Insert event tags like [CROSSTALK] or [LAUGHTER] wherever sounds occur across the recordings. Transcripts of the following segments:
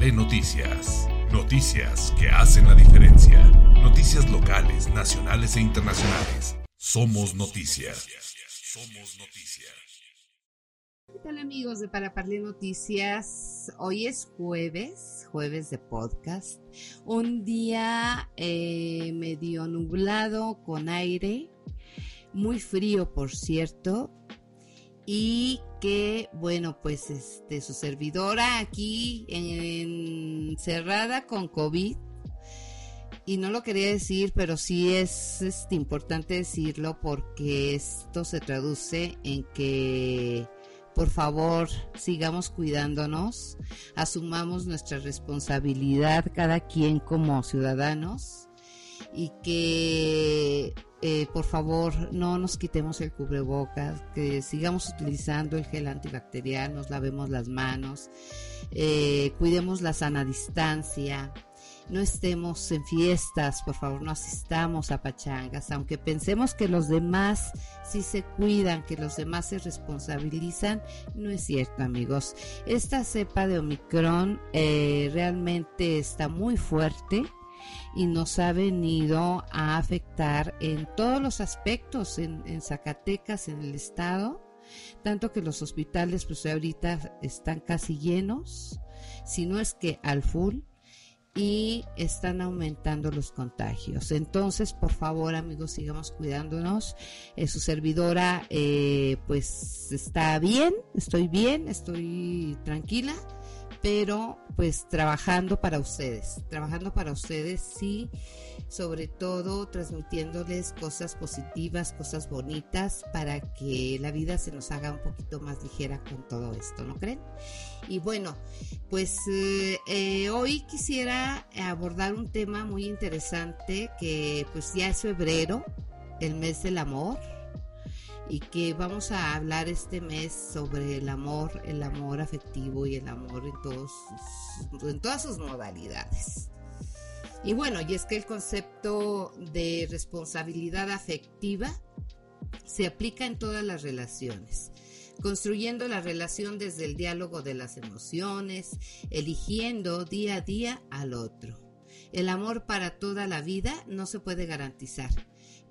Parlé Noticias. Noticias que hacen la diferencia. Noticias locales, nacionales e internacionales. Somos noticias. Somos noticias. ¿Qué tal amigos de Para Parlé Noticias? Hoy es jueves, jueves de podcast. Un día eh, medio nublado con aire, muy frío por cierto, y que, bueno, pues este, su servidora aquí encerrada con COVID. Y no lo quería decir, pero sí es este, importante decirlo porque esto se traduce en que, por favor, sigamos cuidándonos, asumamos nuestra responsabilidad cada quien como ciudadanos y que eh, por favor no nos quitemos el cubrebocas, que sigamos utilizando el gel antibacterial, nos lavemos las manos, eh, cuidemos la sana distancia, no estemos en fiestas, por favor no asistamos a pachangas, aunque pensemos que los demás sí se cuidan, que los demás se responsabilizan, no es cierto amigos. Esta cepa de Omicron eh, realmente está muy fuerte y nos ha venido a afectar en todos los aspectos en, Zacatecas, en el estado, tanto que los hospitales pues ahorita están casi llenos, si no es que al full, y están aumentando los contagios. Entonces, por favor, amigos, sigamos cuidándonos. Eh, su servidora, eh, pues está bien, estoy bien, estoy tranquila pero pues trabajando para ustedes, trabajando para ustedes, sí, sobre todo transmitiéndoles cosas positivas, cosas bonitas, para que la vida se nos haga un poquito más ligera con todo esto, ¿no creen? Y bueno, pues eh, eh, hoy quisiera abordar un tema muy interesante que pues ya es febrero, el mes del amor y que vamos a hablar este mes sobre el amor, el amor afectivo y el amor en, todas sus modalidades. Y bueno, y es que el concepto de responsabilidad afectiva se aplica en todas las relaciones, construyendo la relación desde el diálogo de las emociones, eligiendo día a día al otro. El amor para toda la vida no se puede garantizar,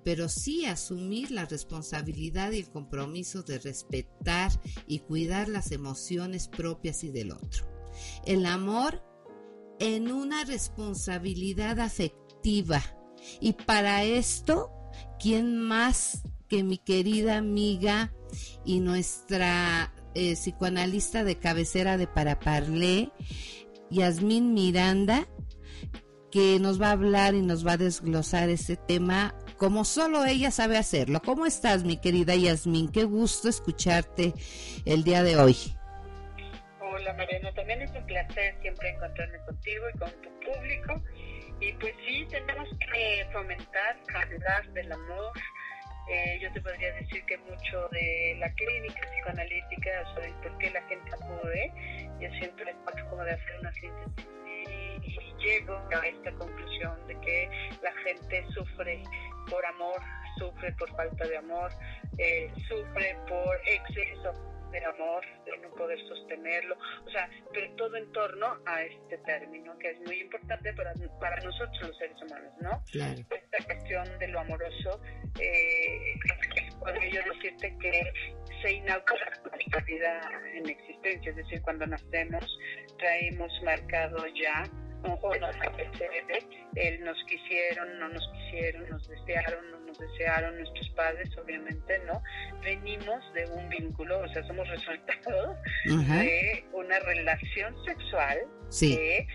pero sí asumir la responsabilidad y el compromiso de respetar y cuidar las emociones propias y del otro. El amor en una responsabilidad afectiva. Y para esto, ¿quién más que mi querida amiga y nuestra eh, psicoanalista de cabecera de Paraparlé, Yasmín Miranda, que nos va a hablar y nos va a desglosar este tema como solo ella sabe hacerlo. ¿Cómo estás, mi querida Yasmín? Qué gusto escucharte el día de hoy. Hola, Mariana. También es un placer siempre encontrarme contigo y con tu público. Y pues sí, tenemos que fomentar, hablar del amor. Eh, yo te podría decir que mucho de la clínica psicoanalítica, sea, por qué la gente acude, yo siempre trato como de hacer una síntesis y llego a esta conclusión de que la gente sufre por amor, sufre por falta de amor, eh, sufre por exceso de amor, de no poder sostenerlo, o sea, pero todo en torno a este término que es muy importante para, para nosotros los seres humanos, ¿no? Esta cuestión de lo amoroso, eh, podría yo decirte que se inaugura nuestra vida en existencia, es decir, cuando nacemos traemos marcado ya ojo, nos el nos quisieron, no nos quisieron, nos desearon, no nos desearon, nuestros padres obviamente no, venimos de un vínculo, o sea, somos resultado de una relación sexual que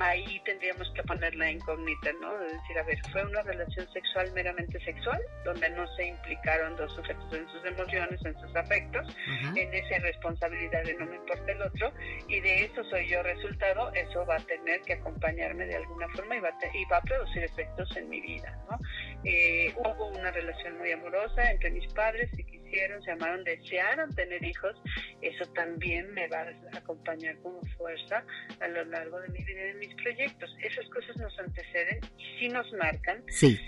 ahí tendríamos que poner la incógnita, ¿no? De decir, a ver, fue una relación sexual meramente sexual, donde no se implicaron dos sujetos en sus emociones, en sus afectos, en esa responsabilidad de no me importa el otro, y de eso soy yo resultado, eso va a tener que acompañarme de alguna forma y va a, y va a producir efectos en mi vida, ¿no? Eh, hubo una relación muy amorosa entre mis padres y quisieron, se amaron, desearon tener hijos, eso también me va a acompañar como fuerza a lo largo de mi vida y de mis proyectos. Esas cosas nos anteceden y sí nos marcan. Sí.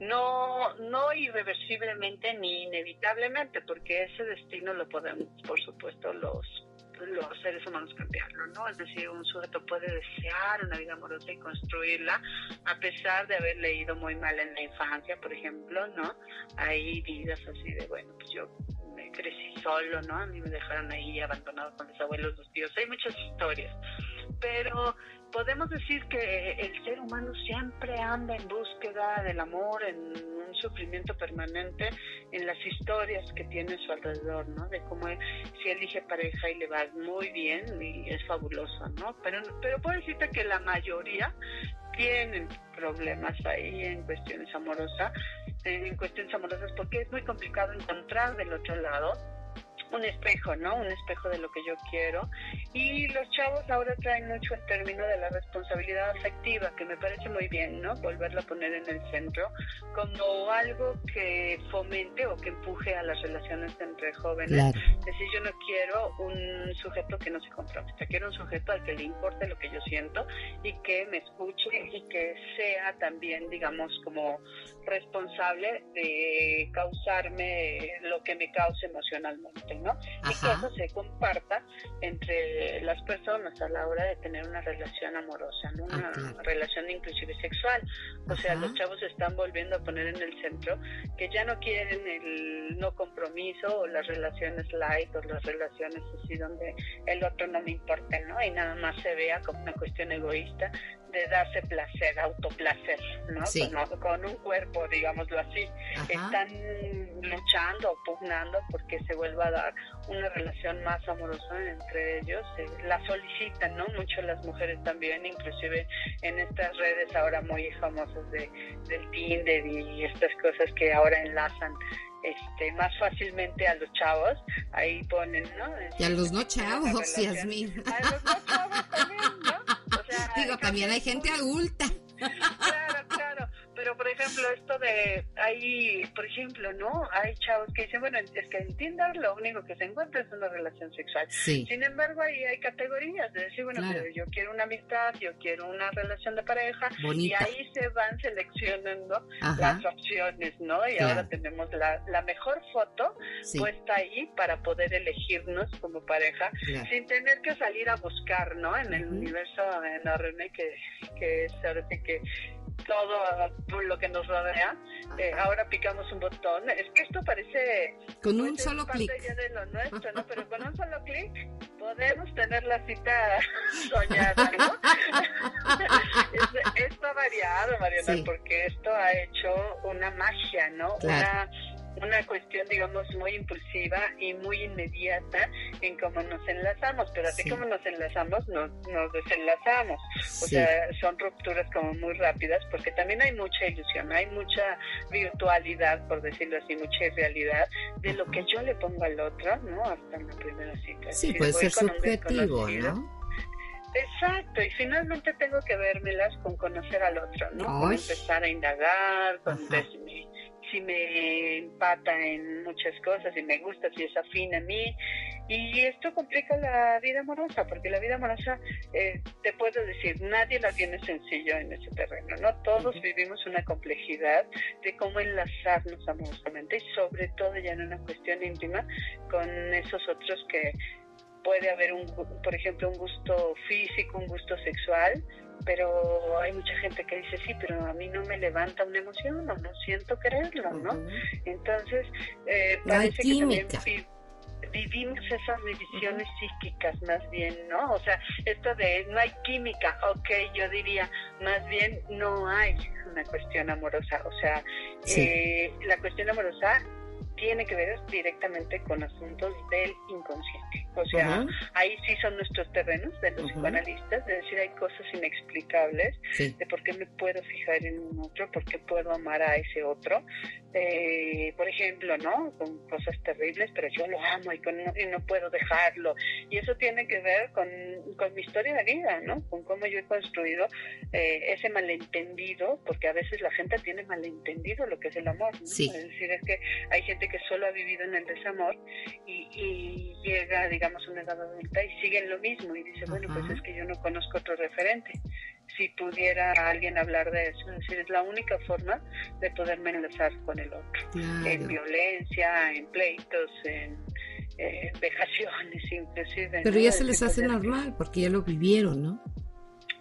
No, no irreversiblemente ni inevitablemente, porque ese destino lo podemos, por supuesto, los los seres humanos cambiarlo, ¿no? Es decir, un sujeto puede desear una vida amorosa y construirla a pesar de haber leído muy mal en la infancia, por ejemplo, ¿no? Hay vidas así de, bueno, pues yo me crecí solo, ¿no? A mí me dejaron ahí abandonado con los abuelos, los tíos, hay muchas historias, pero podemos decir que el ser humano siempre anda en búsqueda del amor, en un sufrimiento permanente, en las historias que tiene a su alrededor, ¿no? De cómo si elige pareja y le va muy bien y es fabuloso, ¿no? Pero, pero puedo decirte que la mayoría tienen problemas ahí en cuestiones amorosas, en cuestiones amorosas, porque es muy complicado encontrar del otro lado un espejo, ¿no? Un espejo de lo que yo quiero. Y los chavos ahora traen mucho el término de la responsabilidad afectiva, que me parece muy bien, ¿no? Volverlo a poner en el centro como algo que fomente o que empuje a las relaciones entre jóvenes. Es decir, yo no quiero un sujeto que no se comprometa, quiero un sujeto al que le importe lo que yo siento y que me escuche y que sea también, digamos, como responsable de causarme lo que me cause emocionalmente. Y que eso se comparta entre las personas a la hora de tener una relación amorosa, ¿no? Una ah, relación inclusive sexual. O sea, los chavos se están volviendo a poner en el centro que ya no quieren el no compromiso o las relaciones light o las relaciones así donde el otro no me importa, ¿no? Y nada más se vea como una cuestión egoísta de darse placer, autoplacer, ¿no? Con, un cuerpo, digámoslo así. Están luchando o pugnando porque se vuelva a una relación más amorosa entre ellos. Eh, la solicitan, ¿no? Mucho las mujeres también, inclusive en estas redes ahora muy famosas de, del Tinder y estas cosas que ahora enlazan este, más fácilmente a los chavos, ahí ponen, ¿no? y a los no chavos, Yasmin. A los no chavos también, ¿no? [LAUGHS] Digo, también hay gente adulta. [LAUGHS] Claro, claro. Pero, por ejemplo, esto de, hay, por ejemplo, ¿no? Hay chavos que dicen, bueno, es que en Tinder lo único que se encuentra es una relación sexual. Sin embargo, ahí hay categorías de decir, bueno, pero yo quiero una amistad, yo quiero una relación de pareja. Y ahí se van seleccionando las opciones, ¿no? Y ahora tenemos la, la mejor foto puesta ahí para poder elegirnos como pareja sin tener que salir a buscar, ¿no? En el universo enorme que, que es ahora que todo lo que nos rodea. Eh, ahora picamos un botón. Es que esto parece... Con un solo clic. de lo nuestro, ¿no? Pero con un [LAUGHS] solo clic podemos tener la cita [LAUGHS] soñada, ¿no? [LAUGHS] esto ha variado, Mariana, porque esto ha hecho una magia, ¿no? Una una cuestión, digamos, muy impulsiva y muy inmediata en cómo nos enlazamos, pero así como nos enlazamos, nos, nos desenlazamos. O sea, son rupturas como muy rápidas, porque también hay mucha ilusión, hay mucha virtualidad, por decirlo así, mucha irrealidad de lo que yo le pongo al otro, ¿no? Hasta en la primera cita. Sí, puede ser subjetivo, ¿no? Exacto, y finalmente tengo que vérmelas con conocer al otro, ¿no? Con empezar a indagar, con decirme si me empata en muchas cosas, si me gusta, si es afín a mí. Y esto complica la vida amorosa, porque la vida amorosa, eh, te puedo decir, nadie la tiene sencillo en ese terreno, ¿no? Todos vivimos una complejidad de cómo enlazarnos amorosamente y sobre todo ya en una cuestión íntima con esos otros que puede haber, un, por ejemplo, un gusto físico, un gusto sexual, pero hay mucha gente que dice, sí, pero a mí no me levanta una emoción, no, no siento quererlo, ¿no? Entonces, eh, parece que también vivimos esas divisiones psíquicas más bien, ¿no? O sea, esto de no hay química, ok, yo diría, más bien no hay una cuestión amorosa, o sea, eh, la cuestión amorosa tiene que ver directamente con asuntos del inconsciente. O sea, ahí sí son nuestros terrenos de los psicoanalistas, de decir hay cosas inexplicables, de por qué me puedo fijar en un otro, por qué puedo amar a ese otro. Eh, por ejemplo, ¿no? Con cosas terribles, pero yo lo amo y, no, puedo dejarlo. Y eso tiene que ver con, mi historia de vida, ¿no? Con cómo yo he construido eh, ese malentendido, porque a veces la gente tiene malentendido lo que es el amor. Es decir, es que hay gente que solo ha vivido en el desamor y, y llega, digamos, a una edad adulta y sigue en lo mismo y dice, bueno, pues es que yo no conozco otro referente. Si pudiera alguien hablar de eso, es decir, es la única forma de poderme enlazar con el otro. En violencia, en pleitos, en, eh, vejaciones inclusive. Pero ya se les hace normal porque ya lo vivieron, ¿no?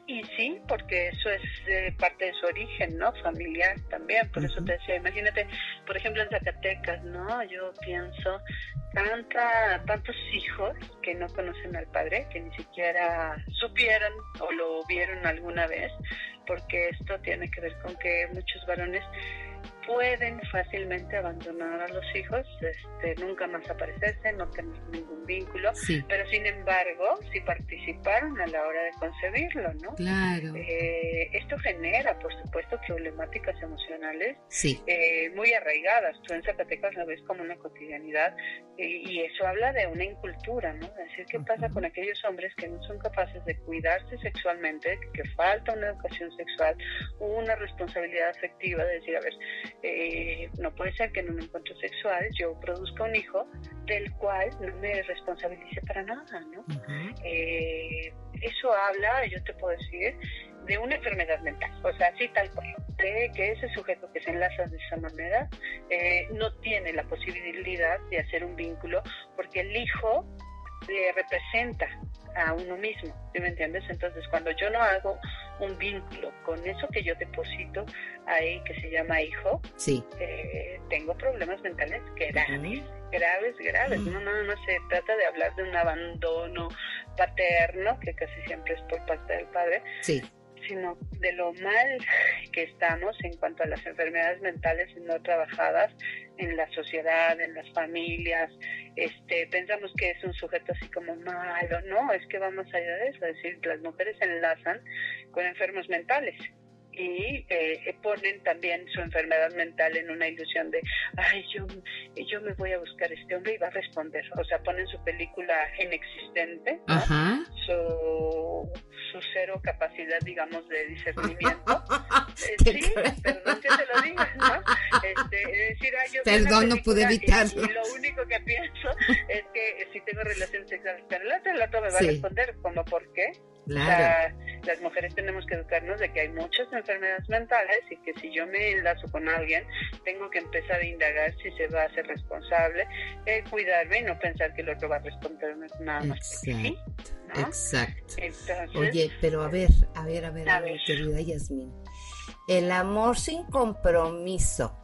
Y sí, porque eso es eh, parte de su origen, ¿no? Familiar también. Por eso te decía, imagínate, por ejemplo, en Zacatecas, ¿no? Yo pienso tanta, tantos hijos que no conocen al padre, que ni siquiera supieron o lo vieron alguna vez, porque esto tiene que ver con que muchos varones pueden fácilmente abandonar a los hijos, este, nunca más aparecerse, no tener ningún vínculo, pero sin embargo, si participaron a la hora de concebirlo, ¿no? Claro. Eh, esto genera, por supuesto, problemáticas emocionales sí. eh, muy arraigadas. Tú en Zacatecas lo ves como una cotidianidad y, eso habla de una incultura, ¿no? Es decir, ¿qué pasa con aquellos hombres que no son capaces de cuidarse sexualmente, que falta una educación sexual, una responsabilidad afectiva de decir, a ver, eh, no puede ser que en un encuentro sexual yo produzca un hijo del cual no me responsabilice para nada, ¿no? Eh, eso habla, yo te puedo decir, de una enfermedad mental, o sea, así tal cual, de que ese sujeto que se enlaza de esa manera eh, no tiene la posibilidad de hacer un vínculo porque el hijo le representa a uno mismo, ¿sí me entiendes? Entonces, cuando yo no hago un vínculo con eso que yo deposito ahí, que se llama hijo, sí. Eh, tengo problemas mentales graves, graves, graves. No nada más se trata de hablar de un abandono paterno, que casi siempre es por parte del padre, sí sino de lo mal que estamos en cuanto a las enfermedades mentales no trabajadas en la sociedad, en las familias. Este, pensamos que es un sujeto así como malo, no, es que vamos allá de eso, es decir, las mujeres se enlazan con enfermos mentales y eh, ponen también su enfermedad mental en una ilusión de, ay, yo, yo me voy a buscar este hombre y va a responder. O sea, ponen su película inexistente, su, su cero capacidad, digamos, de discernimiento. [LAUGHS] Eh, sí, perdón que te lo diga, ¿no? Este, decir, ay, yo perdón, no pude evitarlo. Y, lo único que pienso es que si tengo relaciones sexuales con el otro, el otro me va a responder, como, ¿por qué? Las mujeres tenemos que educarnos de que hay muchas enfermedades mentales y que si yo me enlazo con alguien, tengo que empezar a indagar si se va a hacer responsable, eh, cuidarme y no pensar que el otro va a responder nada más. Exacto. Exacto. Oye, pero a ver, a ver, a ver, a, ver, querida Yasmin. El amor sin compromiso.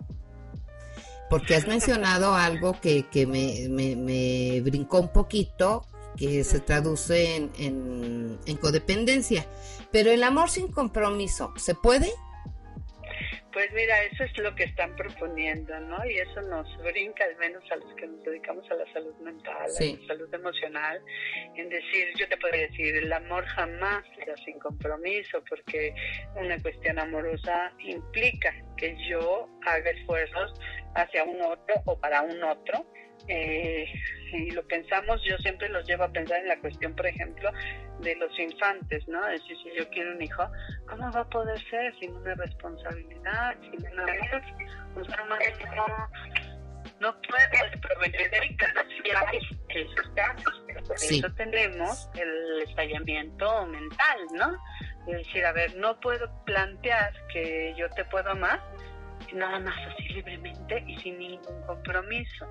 Porque has [LAUGHS] mencionado algo que, que me, me, me brincó un poquito que se traduce en, en, codependencia. Pero el amor sin compromiso, ¿se puede? Pues mira, eso es lo que están proponiendo, ¿no? Y eso nos brinca, al menos a los que nos dedicamos a la salud mental, a la salud emocional, en decir, yo te puedo decir, el amor jamás será sin compromiso, porque una cuestión amorosa implica que yo haga esfuerzos hacia un otro o para un otro, eh, si lo pensamos, yo siempre los llevo a pensar en la cuestión, por ejemplo, de los infantes, ¿no? Es decir, si yo quiero un hijo, ¿cómo va a poder ser sin una responsabilidad, sin una... Pues, no puede proveer de esos casos, por eso tenemos el estallamiento mental, ¿no? Es decir, a ver, no puedo plantear que yo te puedo amar nada más así libremente y sin ningún compromiso.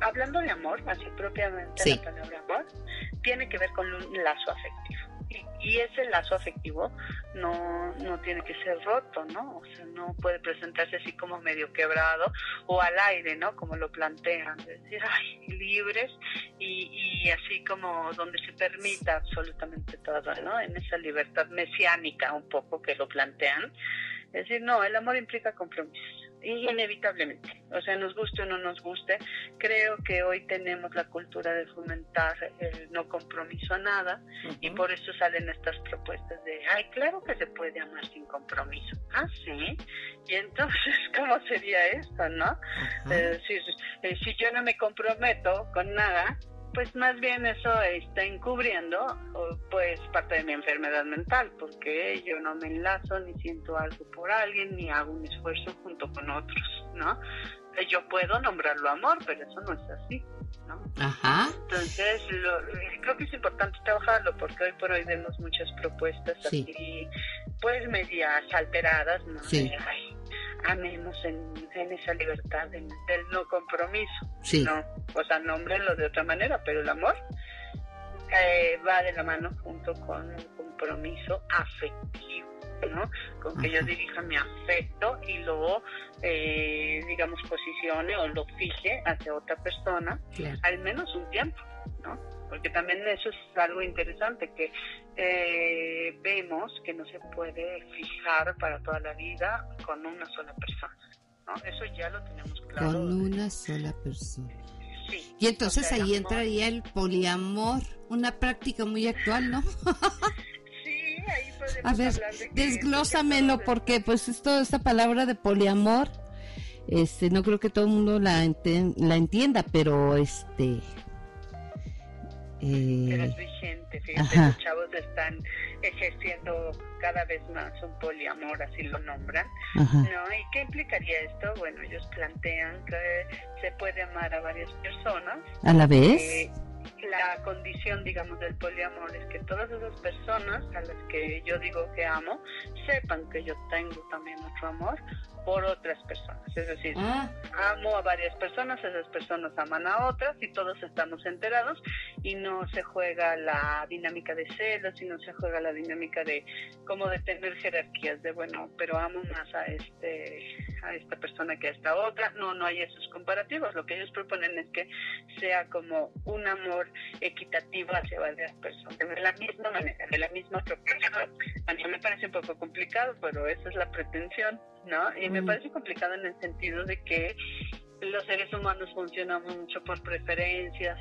hablando de amor, así propiamente la palabra amor, tiene que ver con un lazo afectivo. Y, ese lazo afectivo no, no tiene que ser roto, ¿no? O sea, no puede presentarse así como medio quebrado o al aire, ¿no? Como lo plantean, es decir, ay, libres y, y así como donde se permita absolutamente todo, ¿no? En esa libertad mesiánica un poco que lo plantean, es decir, no, el amor implica compromiso, inevitablemente. O sea, nos guste o no nos guste, creo que hoy tenemos la cultura de fomentar el no compromiso a nada y por eso salen estas propuestas de, ay, claro que se puede amar sin compromiso. Ah, sí. Y entonces, [LAUGHS] ¿cómo sería esto, no? Es decir, eh, si yo no me comprometo con nada, pues más bien eso está encubriendo pues parte de mi enfermedad mental, porque yo no me enlazo ni siento algo por alguien ni hago un esfuerzo junto con otros, ¿no? Yo puedo nombrarlo amor, pero eso no es así, ¿no? Ajá. Entonces, creo que es importante trabajarlo porque hoy por hoy vemos muchas propuestas así, pues medias alteradas, ¿no? Sí amemos en, esa libertad del no compromiso. Sí. No, o sea, nómbrenlo de otra manera, pero el amor eh, va de la mano junto con un compromiso afectivo. ¿no? Con que yo dirija mi afecto y luego, eh, digamos, posicione o lo fije hacia otra persona, al menos un tiempo, ¿no? Porque también eso es algo interesante, que eh, vemos que no se puede fijar para toda la vida con una sola persona, ¿no? Eso ya lo tenemos claro. Con una sola persona. Sí, y entonces ahí entraría el poliamor, una práctica muy actual, ¿no? [LAUGHS] A ver, desglósamelo porque pues esto, esta palabra de poliamor, este, no creo que todo el mundo la, la entienda, pero este... Eh, es vigente, fíjate, los chavos están ejerciendo cada vez más un poliamor, así lo nombran, ¿no? ¿Y qué implicaría esto? Bueno, ellos plantean que se puede amar a varias personas. ¿A la vez? Eh, la condición, digamos, del poliamor es que todas esas personas a las que yo digo que amo sepan que yo tengo también otro amor por otras personas. Es decir, ah. amo a varias personas, esas personas aman a otras y todos estamos enterados y no se juega la dinámica de celos y no se juega la dinámica de como de tener jerarquías de bueno, pero amo más a este a esta persona que a esta otra. No, no hay esos comparativos. Lo que ellos proponen es que sea como un amor equitativo hacia varias personas, de la misma manera, de la misma proporción. A mí me parece un poco complicado, pero esa es la pretensión, ¿no? Y me parece complicado en el sentido de que los seres humanos funcionan mucho por preferencias,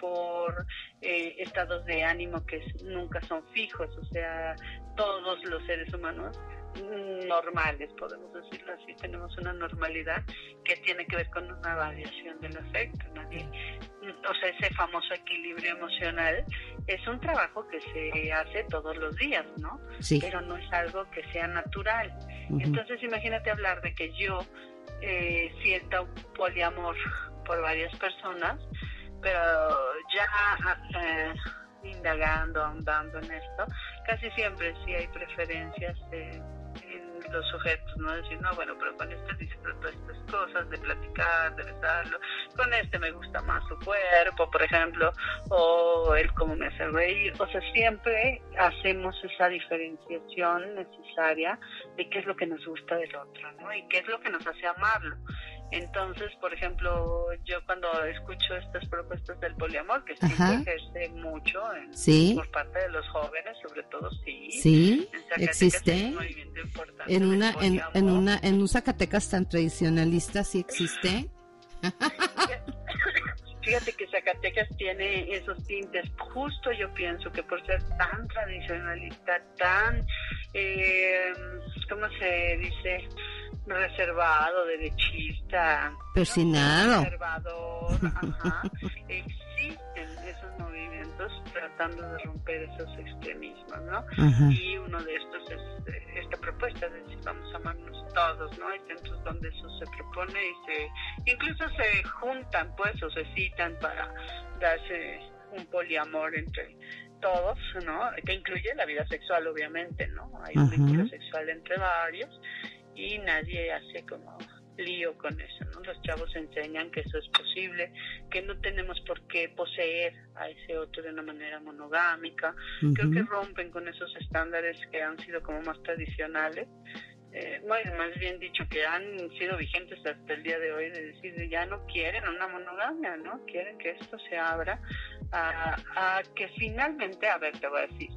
por eh, estados de ánimo que nunca son fijos, o sea, todos los seres humanos normales, podemos decirlo así, tenemos una normalidad que tiene que ver con una variación del afecto. Nadie, o sea, ese famoso equilibrio emocional es un trabajo que se hace todos los días, ¿no? Pero no es algo que sea natural. Entonces, imagínate hablar de que yo eh, sienta un poliamor por varias personas, pero ya eh, indagando, andando en esto, casi siempre sí hay preferencias en los sujetos, ¿no? Decir, no, bueno, pero con este disfruto estas cosas, de platicar, de besarlo, con este me gusta más su cuerpo, por ejemplo, o él como me hace reír, o sea, siempre hacemos esa diferenciación necesaria de qué es lo que nos gusta del otro, ¿no? Y qué es lo que nos hace amarlo. Entonces, por ejemplo, yo cuando escucho estas propuestas del poliamor, que sí se ejerce mucho por parte de los jóvenes, sobre todo sí. Sí, existe. En una, en, en, una, en un Zacatecas tan tradicionalista sí existe. [LAUGHS] Fíjate que Zacatecas tiene esos tintes. Justo yo pienso que por ser tan tradicionalista, tan, eh, ¿cómo se dice? reservado, derechista, persinado, conservador, [LAUGHS] existen esos movimientos tratando de romper esos extremismos, ¿no? Y uno de estos es eh, esta propuesta de decir vamos a amarnos todos, ¿no? Hay centros donde eso se propone y se, incluso se juntan, pues, o se citan para darse un poliamor entre todos, ¿no? Que incluye la vida sexual, obviamente, ¿no? Hay un vínculo sexual entre varios y nadie hace como lío con eso, ¿no? Los chavos enseñan que eso es posible, que no tenemos por qué poseer a ese otro de una manera monogámica. Creo que rompen con esos estándares que han sido como más tradicionales. Eh, más bien dicho, que han sido vigentes hasta el día de hoy, de decir, ya no quieren una monogamia, ¿no? Quieren que esto se abra a, a que finalmente, a ver, te voy a decir,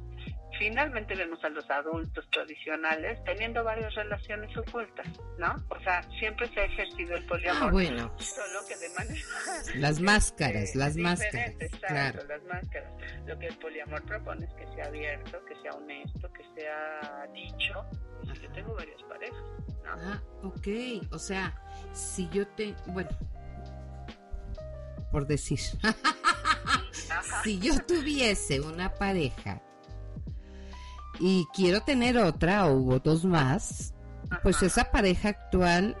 finalmente vemos a los adultos tradicionales teniendo varias relaciones ocultas, ¿no? O sea, siempre se ha ejercido el poliamor. Ah, bueno. Solo que de manera... [LAUGHS] Las máscaras, las máscaras. Claro. las máscaras. Lo que el poliamor propone es que sea abierto, que sea honesto, que sea dicho. yo tengo varias parejas, ¿no? Ah, ok. O sea, si yo te... Bueno, por decir... [LAUGHS] si yo tuviese una pareja y quiero tener otra o dos más, pues esa pareja actual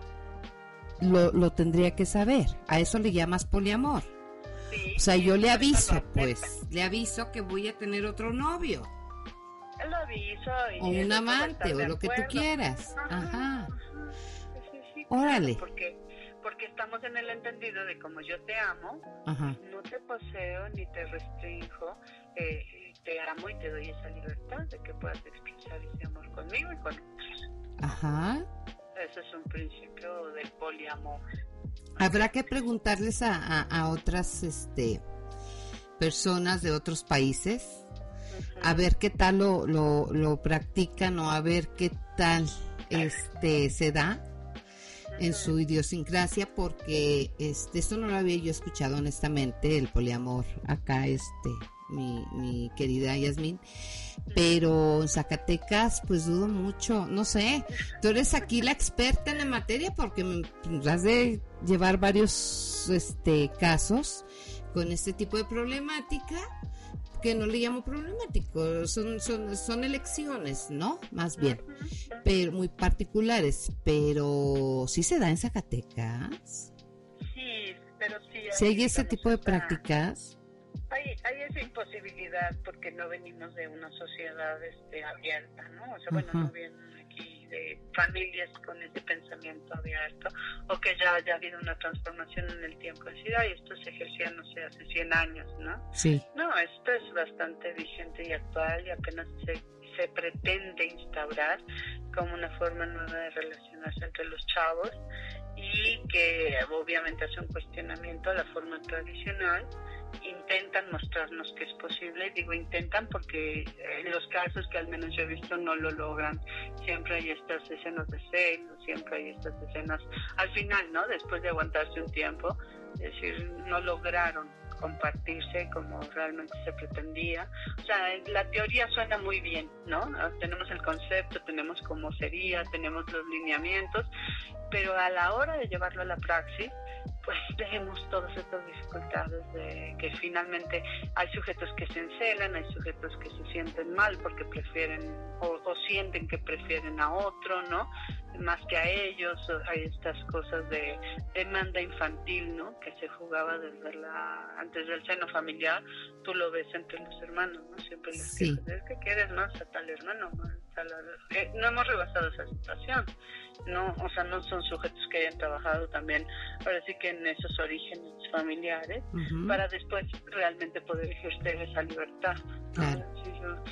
lo, lo, tendría que saber. A eso le llamas poliamor. o sea, yo le aviso, pues, le aviso que voy a tener otro novio. Lo aviso. o un amante, o lo que tú quieras. Ajá. Órale. Porque, porque estamos en el entendido de como yo te amo, no te poseo ni te restrinjo, eh, te amo y te doy esa libertad de que puedas expresar ese amor conmigo y con otros. Ajá. Ese es un principio del poliamor. Habrá que preguntarles a, a, otras este, personas de otros países a ver qué tal lo, lo, lo, practican o a ver qué tal este se da en su idiosincrasia porque este esto no lo había yo escuchado honestamente el poliamor acá este mi, mi querida Yasmin pero en Zacatecas pues dudo mucho no sé tú eres aquí la experta en la materia porque has de llevar varios este casos con este tipo de problemática que no le llamo problemático, son, son, son elecciones, ¿no? Más bien, pero muy particulares, pero sí se da en Zacatecas. Sí, pero sí. Hay, ¿Sí ese tipo de prácticas? Hay, hay esa imposibilidad porque no venimos de una sociedad este, abierta, ¿no? O sea, bueno, no vienen de familias con ese pensamiento abierto o que ya haya habido una transformación en el tiempo. Decir, ay, esto se ejercía, no sé, hace 100 años, ¿no? Sí. No, esto es bastante vigente y actual y apenas se, se pretende instaurar como una forma nueva de relacionarse entre los chavos y que obviamente hace un cuestionamiento a la forma tradicional intentan mostrarnos que es posible. Digo intentan porque en los casos que al menos yo he visto no lo logran. Siempre hay estas escenas de sexo, siempre hay estas escenas al final, ¿no? Después de aguantarse un tiempo, es decir, no lograron compartirse como realmente se pretendía. O sea, la teoría suena muy bien, ¿no? Tenemos el concepto, tenemos cómo sería, tenemos los lineamientos, pero a la hora de llevarlo a la praxis, pues vemos todas estas dificultades de que finalmente hay sujetos que se encelan, hay sujetos que se sienten mal porque prefieren o, sienten que prefieren a otro, ¿no? Más que a ellos, hay estas cosas de demanda infantil, ¿no? Que se jugaba desde la antes del seno familiar, tú lo ves entre los hermanos, ¿no? Siempre les sí. es que quieres más a tal hermano, eh, no hemos rebasado esa situación no, o sea, no son sujetos que hayan trabajado también, ahora sí que en esos orígenes familiares, para después realmente poder ejercer esa libertad. yo,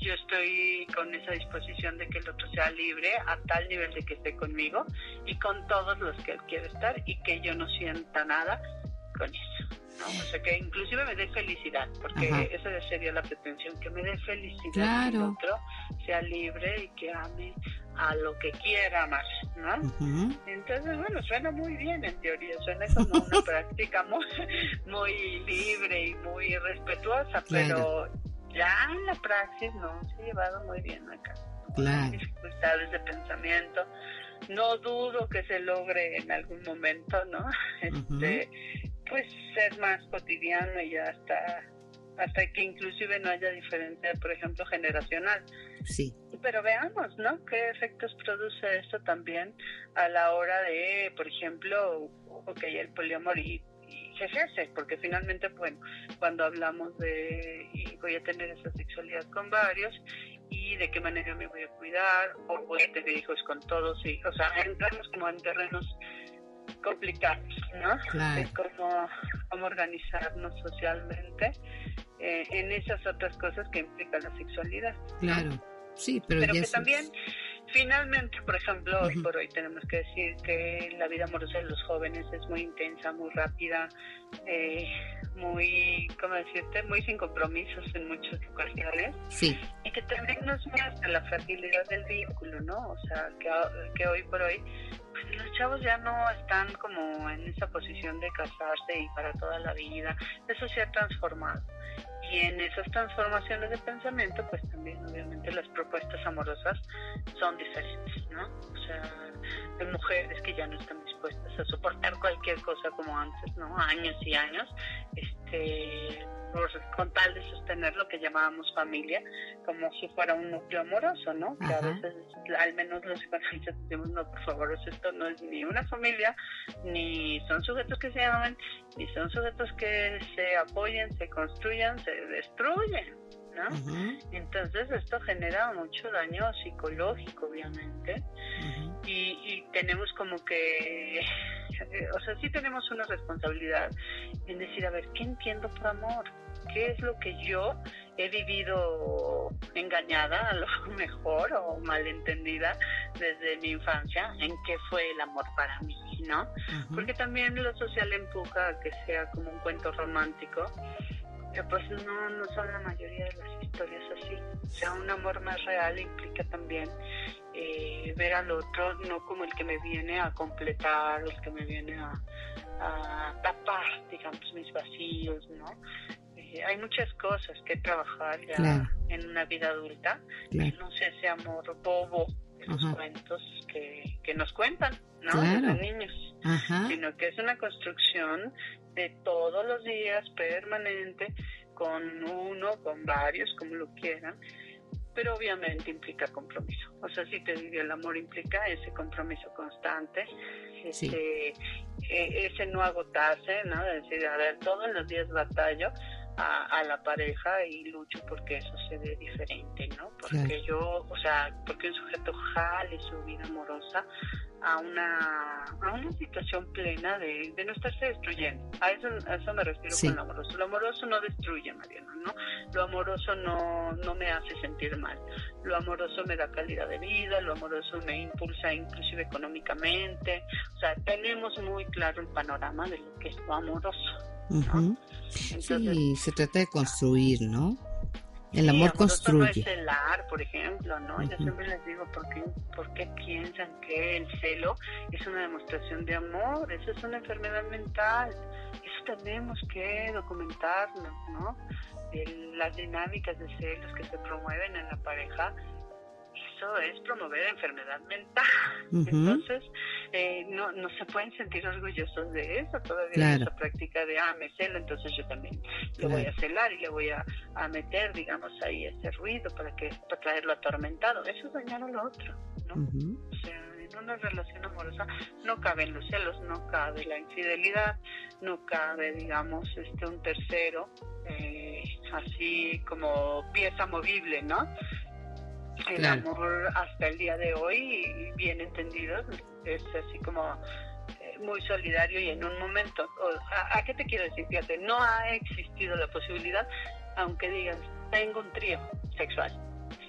yo estoy con esa disposición de que el otro sea libre a tal nivel de que esté conmigo y con todos los que él quiere estar y que yo no sienta nada con eso. ¿No? O sea, que inclusive me dé felicidad, porque esa sería la pretensión, que me dé felicidad que el otro sea libre y que ame a lo que quiera más, ¿no? Entonces, bueno, suena muy bien en teoría, suena como una [LAUGHS] práctica muy, muy libre y muy respetuosa, pero ya en la praxis no se ha llevado muy bien acá. Claro. dificultades de pensamiento. No dudo que se logre en algún momento, ¿no? Este, pues ser más cotidiano y hasta hasta que inclusive no haya diferencia, por ejemplo, generacional. Sí. Pero veamos, ¿no? ¿Qué efectos produce esto también a la hora de, por ejemplo, ok, el poliamor y, y ejerce? Porque finalmente, bueno, cuando hablamos de y voy a tener esa sexualidad con varios y de qué manera me voy a cuidar o voy a tener hijos con todos y, o sea, entramos como en terrenos complicados, ¿no? Claro. De cómo, cómo organizarnos socialmente eh, en esas otras cosas que implica la sexualidad. Claro, sí, pero, que también, finalmente, por ejemplo, hoy por hoy tenemos que decir que la vida amorosa de los jóvenes es muy intensa, muy rápida, eh, muy, ¿cómo decirte? Muy sin compromisos en muchos ocasiones. Sí. Y que también nos muestra la fragilidad del vínculo, ¿no? O sea, que, que hoy por hoy los chavos ya no están como en esa posición de casarse y para toda la vida. Eso se ha transformado. Y en esas transformaciones de pensamiento, pues también obviamente las propuestas amorosas son diferentes, ¿no? O sea, de mujeres que ya no están dispuestas a soportar cualquier cosa como antes, ¿no? Años y años, con tal de sostener lo que llamábamos familia, como si fuera un núcleo amoroso, ¿no? Que a veces, al menos los psicoanalistas decimos, no, por favor, esto no es ni una familia, ni son sujetos que se aman, ni son sujetos que se apoyen, se construyan, se destruyen. ¿no? Entonces esto genera mucho daño psicológico, obviamente, y, y, tenemos como que, o sea, sí tenemos una responsabilidad en decir, a ver, ¿qué entiendo por amor? ¿Qué es lo que yo he vivido engañada a lo [LAUGHS] mejor o malentendida desde mi infancia en qué fue el amor para mí, ¿no? Porque también lo social empuja a que sea como un cuento romántico, que pues no, no son la mayoría de las historias así. O sea, un amor más real implica también eh, ver al otro no como el que me viene a completar, el que me viene a, a tapar, digamos, mis vacíos, ¿no? hay muchas cosas que trabajar ya en una vida adulta. No sé ese amor bobo de los cuentos que, que, nos cuentan, ¿no? Los niños. Sino que es una construcción de todos los días, permanente, con uno, con varios, como lo quieran, pero obviamente implica compromiso. O sea, si te digo, el amor implica ese compromiso constante, ese, e, ese no agotarse, ¿no? decir, a ver, todos los días batallo, a, la pareja y lucho porque eso se ve diferente, ¿no? Porque yo, o sea, porque un sujeto jale su vida amorosa a una, a una situación plena de, de no estarse destruyendo. A eso, a eso me refiero con lo amoroso. Lo amoroso no destruye, Mariana, ¿no? Lo amoroso no, no me hace sentir mal. Lo amoroso me da calidad de vida, lo amoroso me impulsa inclusive económicamente. O sea, tenemos muy claro el panorama de lo que es lo amoroso sí, se trata de construir, ¿no? El amor construye. No es celar, por ejemplo, ¿no? Yo siempre les digo, ¿por qué, ¿por qué piensan que el celo es una demostración de amor? Eso es una enfermedad mental. Eso tenemos que documentarlo, ¿no? las dinámicas de celos que se promueven en la pareja es promover enfermedad mental. Entonces, eh, no, no se pueden sentir orgullosos de eso. Todavía esa práctica de, ah, me celo, entonces yo también le voy a celar y le voy a, meter, digamos, ahí ese ruido para que para traerlo atormentado. Eso es dañar a lo otro, ¿no? O sea, en una relación amorosa no caben los celos, no cabe la infidelidad, no cabe, digamos, este un tercero, eh, así como pieza movible, ¿no? El amor hasta el día de hoy, bien entendido, es así como eh, muy solidario y en un momento, ¿a, qué te quiero decir? Fíjate, no ha existido la posibilidad, aunque digas, tengo un trío sexual.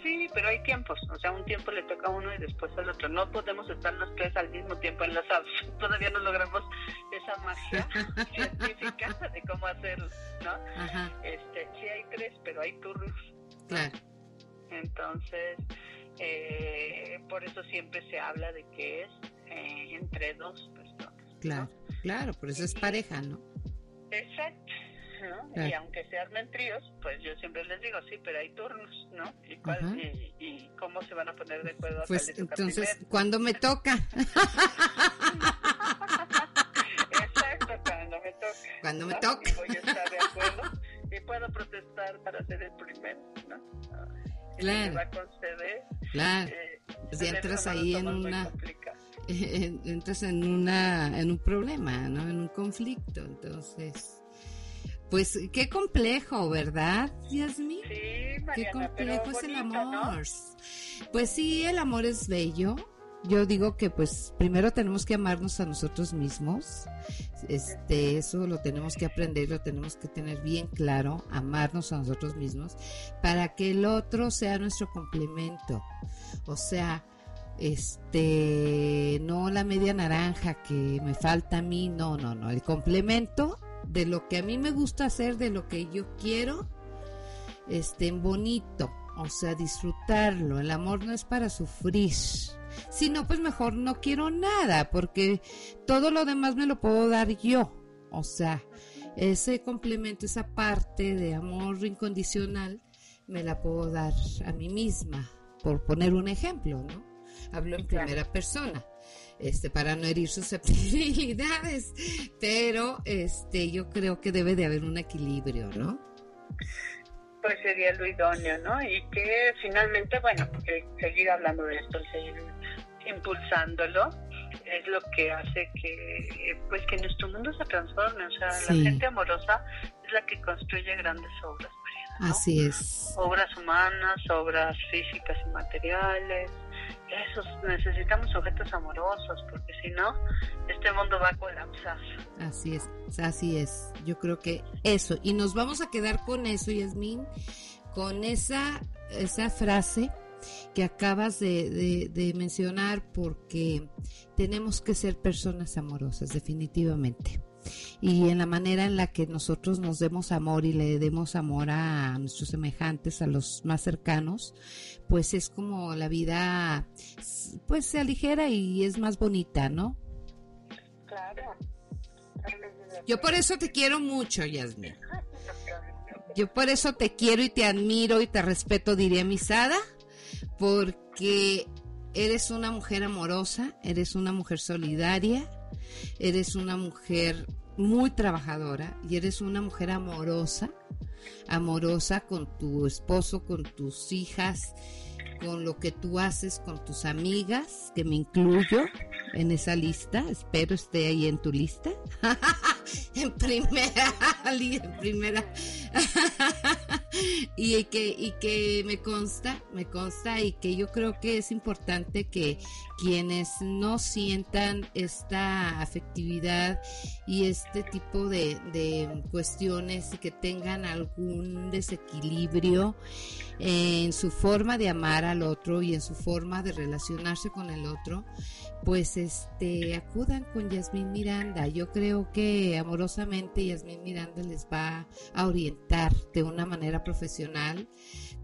Sí, pero hay tiempos, o sea, un tiempo le toca a uno y después al otro. No podemos estar los tres al mismo tiempo enlazados. [LAUGHS] Todavía no logramos esa magia [LAUGHS] científica de cómo hacerlo, ¿no? Este, sí hay tres, pero hay turnos. Claro. Entonces, eh, por eso siempre se habla de que es eh, entre dos personas. Claro, claro, por eso es pareja, ¿no? Exacto. Y aunque se armen tríos, pues yo siempre les digo, sí, pero hay turnos, ¿no? ¿Y, cuál, y, cómo se van a poner de acuerdo? Pues entonces, ¿cuándo me toca? Exacto, cuando me toca. Cuando me toca. Y voy a estar de acuerdo y puedo protestar para ser el primero, ¿no? Claro. Claro. Eh, pues entras ahí en una [LAUGHS] entras en una en un problema, ¿no? En un conflicto, entonces pues qué complejo, ¿verdad, Yasmin? Sí, qué complejo es el amor. Pues sí, el amor es bello, yo digo que pues primero tenemos que amarnos a nosotros mismos. Este, eso lo tenemos que aprender, lo tenemos que tener bien claro, amarnos a nosotros mismos para que el otro sea nuestro complemento. O sea, este, no la media naranja que me falta a mí, no, no, no, el complemento de lo que a mí me gusta hacer, de lo que yo quiero, este, bonito, o sea, disfrutarlo. El amor no es para sufrir si no, pues mejor no quiero nada, porque todo lo demás me lo puedo dar yo. O sea, ese complemento, esa parte de amor incondicional, me la puedo dar a mí misma, por poner un ejemplo, ¿no? Hablo en primera persona. Este, para no herir susceptibilidades, [LAUGHS] pero este, yo creo que debe de haber un equilibrio, ¿no? pues sería lo idóneo, ¿no? Y que finalmente, bueno, seguir hablando de esto, seguir impulsándolo, es lo que hace que, pues, que nuestro mundo se transforme. O sea, la gente amorosa es la que construye grandes obras, María. Así es. Obras humanas, obras físicas y materiales. Esos, necesitamos objetos amorosos, porque si no, este mundo va a colapsar. Así es, así es. Yo creo que eso. Y nos vamos a quedar con eso, Yasmín, con esa, esa frase que acabas de, de, mencionar porque tenemos que ser personas amorosas, definitivamente. Y en la manera en la que nosotros nos demos amor y le demos amor a nuestros semejantes, a los más cercanos, pues es como la vida, pues se aligera y es más bonita, ¿no? Claro. Yo por eso te quiero mucho, Yasmin. Yo por eso te quiero y te admiro y te respeto, diría Misada porque eres una mujer amorosa, eres una mujer solidaria, eres una mujer muy trabajadora y eres una mujer amorosa, amorosa con tu esposo, con tus hijas, con lo que tú haces con tus amigas, que me incluyo en esa lista, espero esté ahí en tu lista. [LAUGHS] en primera, [LAUGHS] en primera. [LAUGHS] y que y que me consta, me consta y que yo creo que es importante que quienes no sientan esta afectividad y este tipo de, de cuestiones y que tengan algún desequilibrio en su forma de amar al otro y en su forma de relacionarse con el otro, pues este acudan con Yasmín Miranda. Yo creo que amorosamente Yasmín Miranda les va a orientar de una manera profesional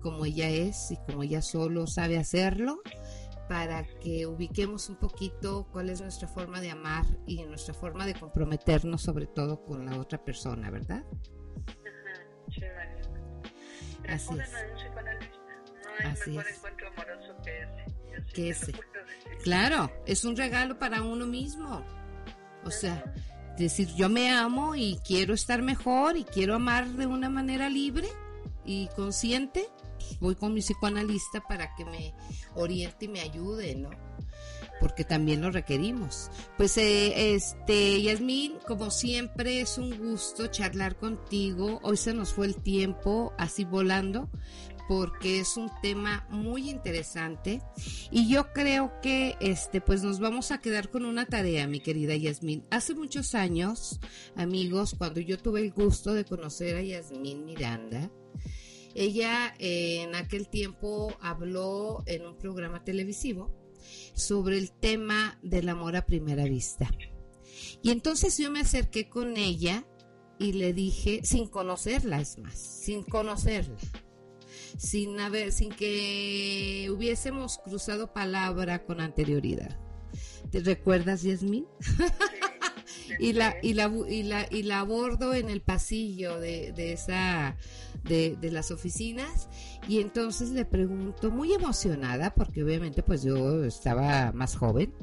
como ella es y como ella solo sabe hacerlo para que ubiquemos un poquito cuál es nuestra forma de amar y nuestra forma de comprometernos sobre todo con la otra persona, ¿verdad? Así es. Así es. que ese. Claro, es un regalo para uno mismo. O sea, decir, yo me amo y quiero estar mejor y quiero amar de una manera libre y consciente. Voy con mi psicoanalista para que me oriente y me ayude, ¿no? Porque también lo requerimos. Pues, eh, este, Yasmín, como siempre, es un gusto charlar contigo. Hoy se nos fue el tiempo así volando, porque es un tema muy interesante y yo creo que este pues nos vamos a quedar con una tarea, mi querida Yasmín. Hace muchos años, amigos, cuando yo tuve el gusto de conocer a Yasmín Miranda, ella eh, en aquel tiempo habló en un programa televisivo sobre el tema del amor a primera vista. Y entonces yo me acerqué con ella y le dije, sin conocerla, es más, sin conocerla sin haber, sin que hubiésemos cruzado palabra con anterioridad. ¿Te recuerdas, Yasmin? [LAUGHS] y la y la y la y la abordo en el pasillo de, de esa de, de, las oficinas y entonces le pregunto muy emocionada porque obviamente pues yo estaba más joven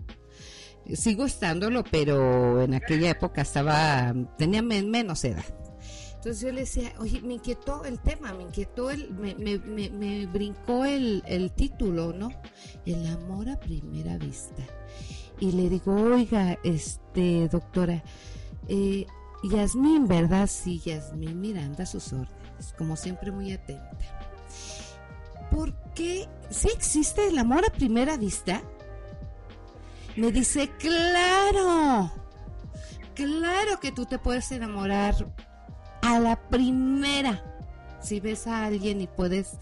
sigo estándolo pero en aquella época estaba tenía menos edad entonces yo le decía, oye, me inquietó el tema, me inquietó el, me, me, me, brincó el, el, título, ¿no? El amor a primera vista. Y le digo, oiga, este, doctora, eh, Yasmín, ¿verdad? Sí, Yasmín Miranda sus órdenes, como siempre muy atenta. ¿Por qué? ¿Sí existe el amor a primera vista? Me dice, claro, claro que tú te puedes enamorar a la primera. Si ves a alguien y puedes,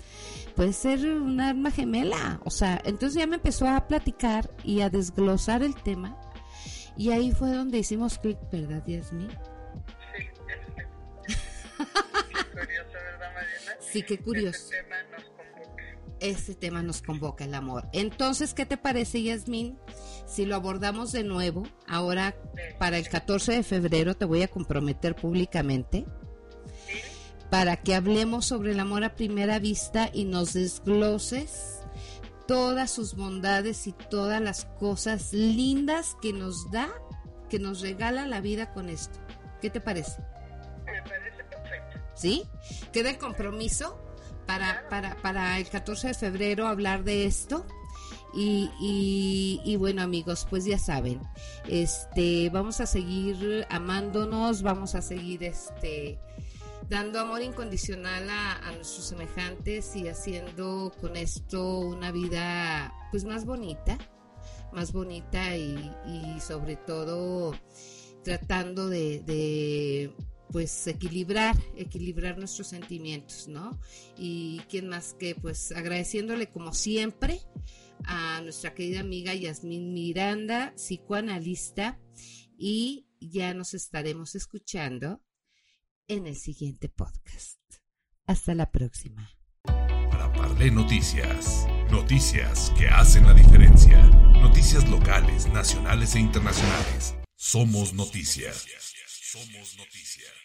puede ser un arma gemela. O sea, entonces ya me empezó a platicar y a desglosar el tema. Y ahí fue donde hicimos clic, ¿verdad, Yasmin? Sí, qué curioso, ¿verdad, Mariana? Sí, qué curioso. Este tema nos convoca. Este tema nos convoca el amor. Entonces, ¿qué te parece, Yasmin? Si lo abordamos de nuevo, ahora para el 14 de febrero te voy a comprometer públicamente para que hablemos sobre el amor a primera vista y nos desgloses todas sus bondades y todas las cosas lindas que nos da, que nos regala la vida con esto. ¿Qué te parece? Me parece perfecto. ¿Sí? Queda el compromiso para, para, para el 14 de febrero hablar de esto. Y, y, y, bueno amigos, pues ya saben, este, vamos a seguir amándonos, vamos a seguir este, dando amor incondicional a, nuestros semejantes y haciendo con esto una vida pues más bonita, más bonita y, sobre todo tratando de, pues equilibrar, equilibrar nuestros sentimientos, ¿no? Y quién más que pues agradeciéndole como siempre a nuestra querida amiga Yasmín Miranda, psicoanalista, y ya nos estaremos escuchando en el siguiente podcast. Hasta la próxima. Para Parle Noticias, noticias que hacen la diferencia, noticias locales, nacionales e internacionales. Somos noticias. Somos noticias.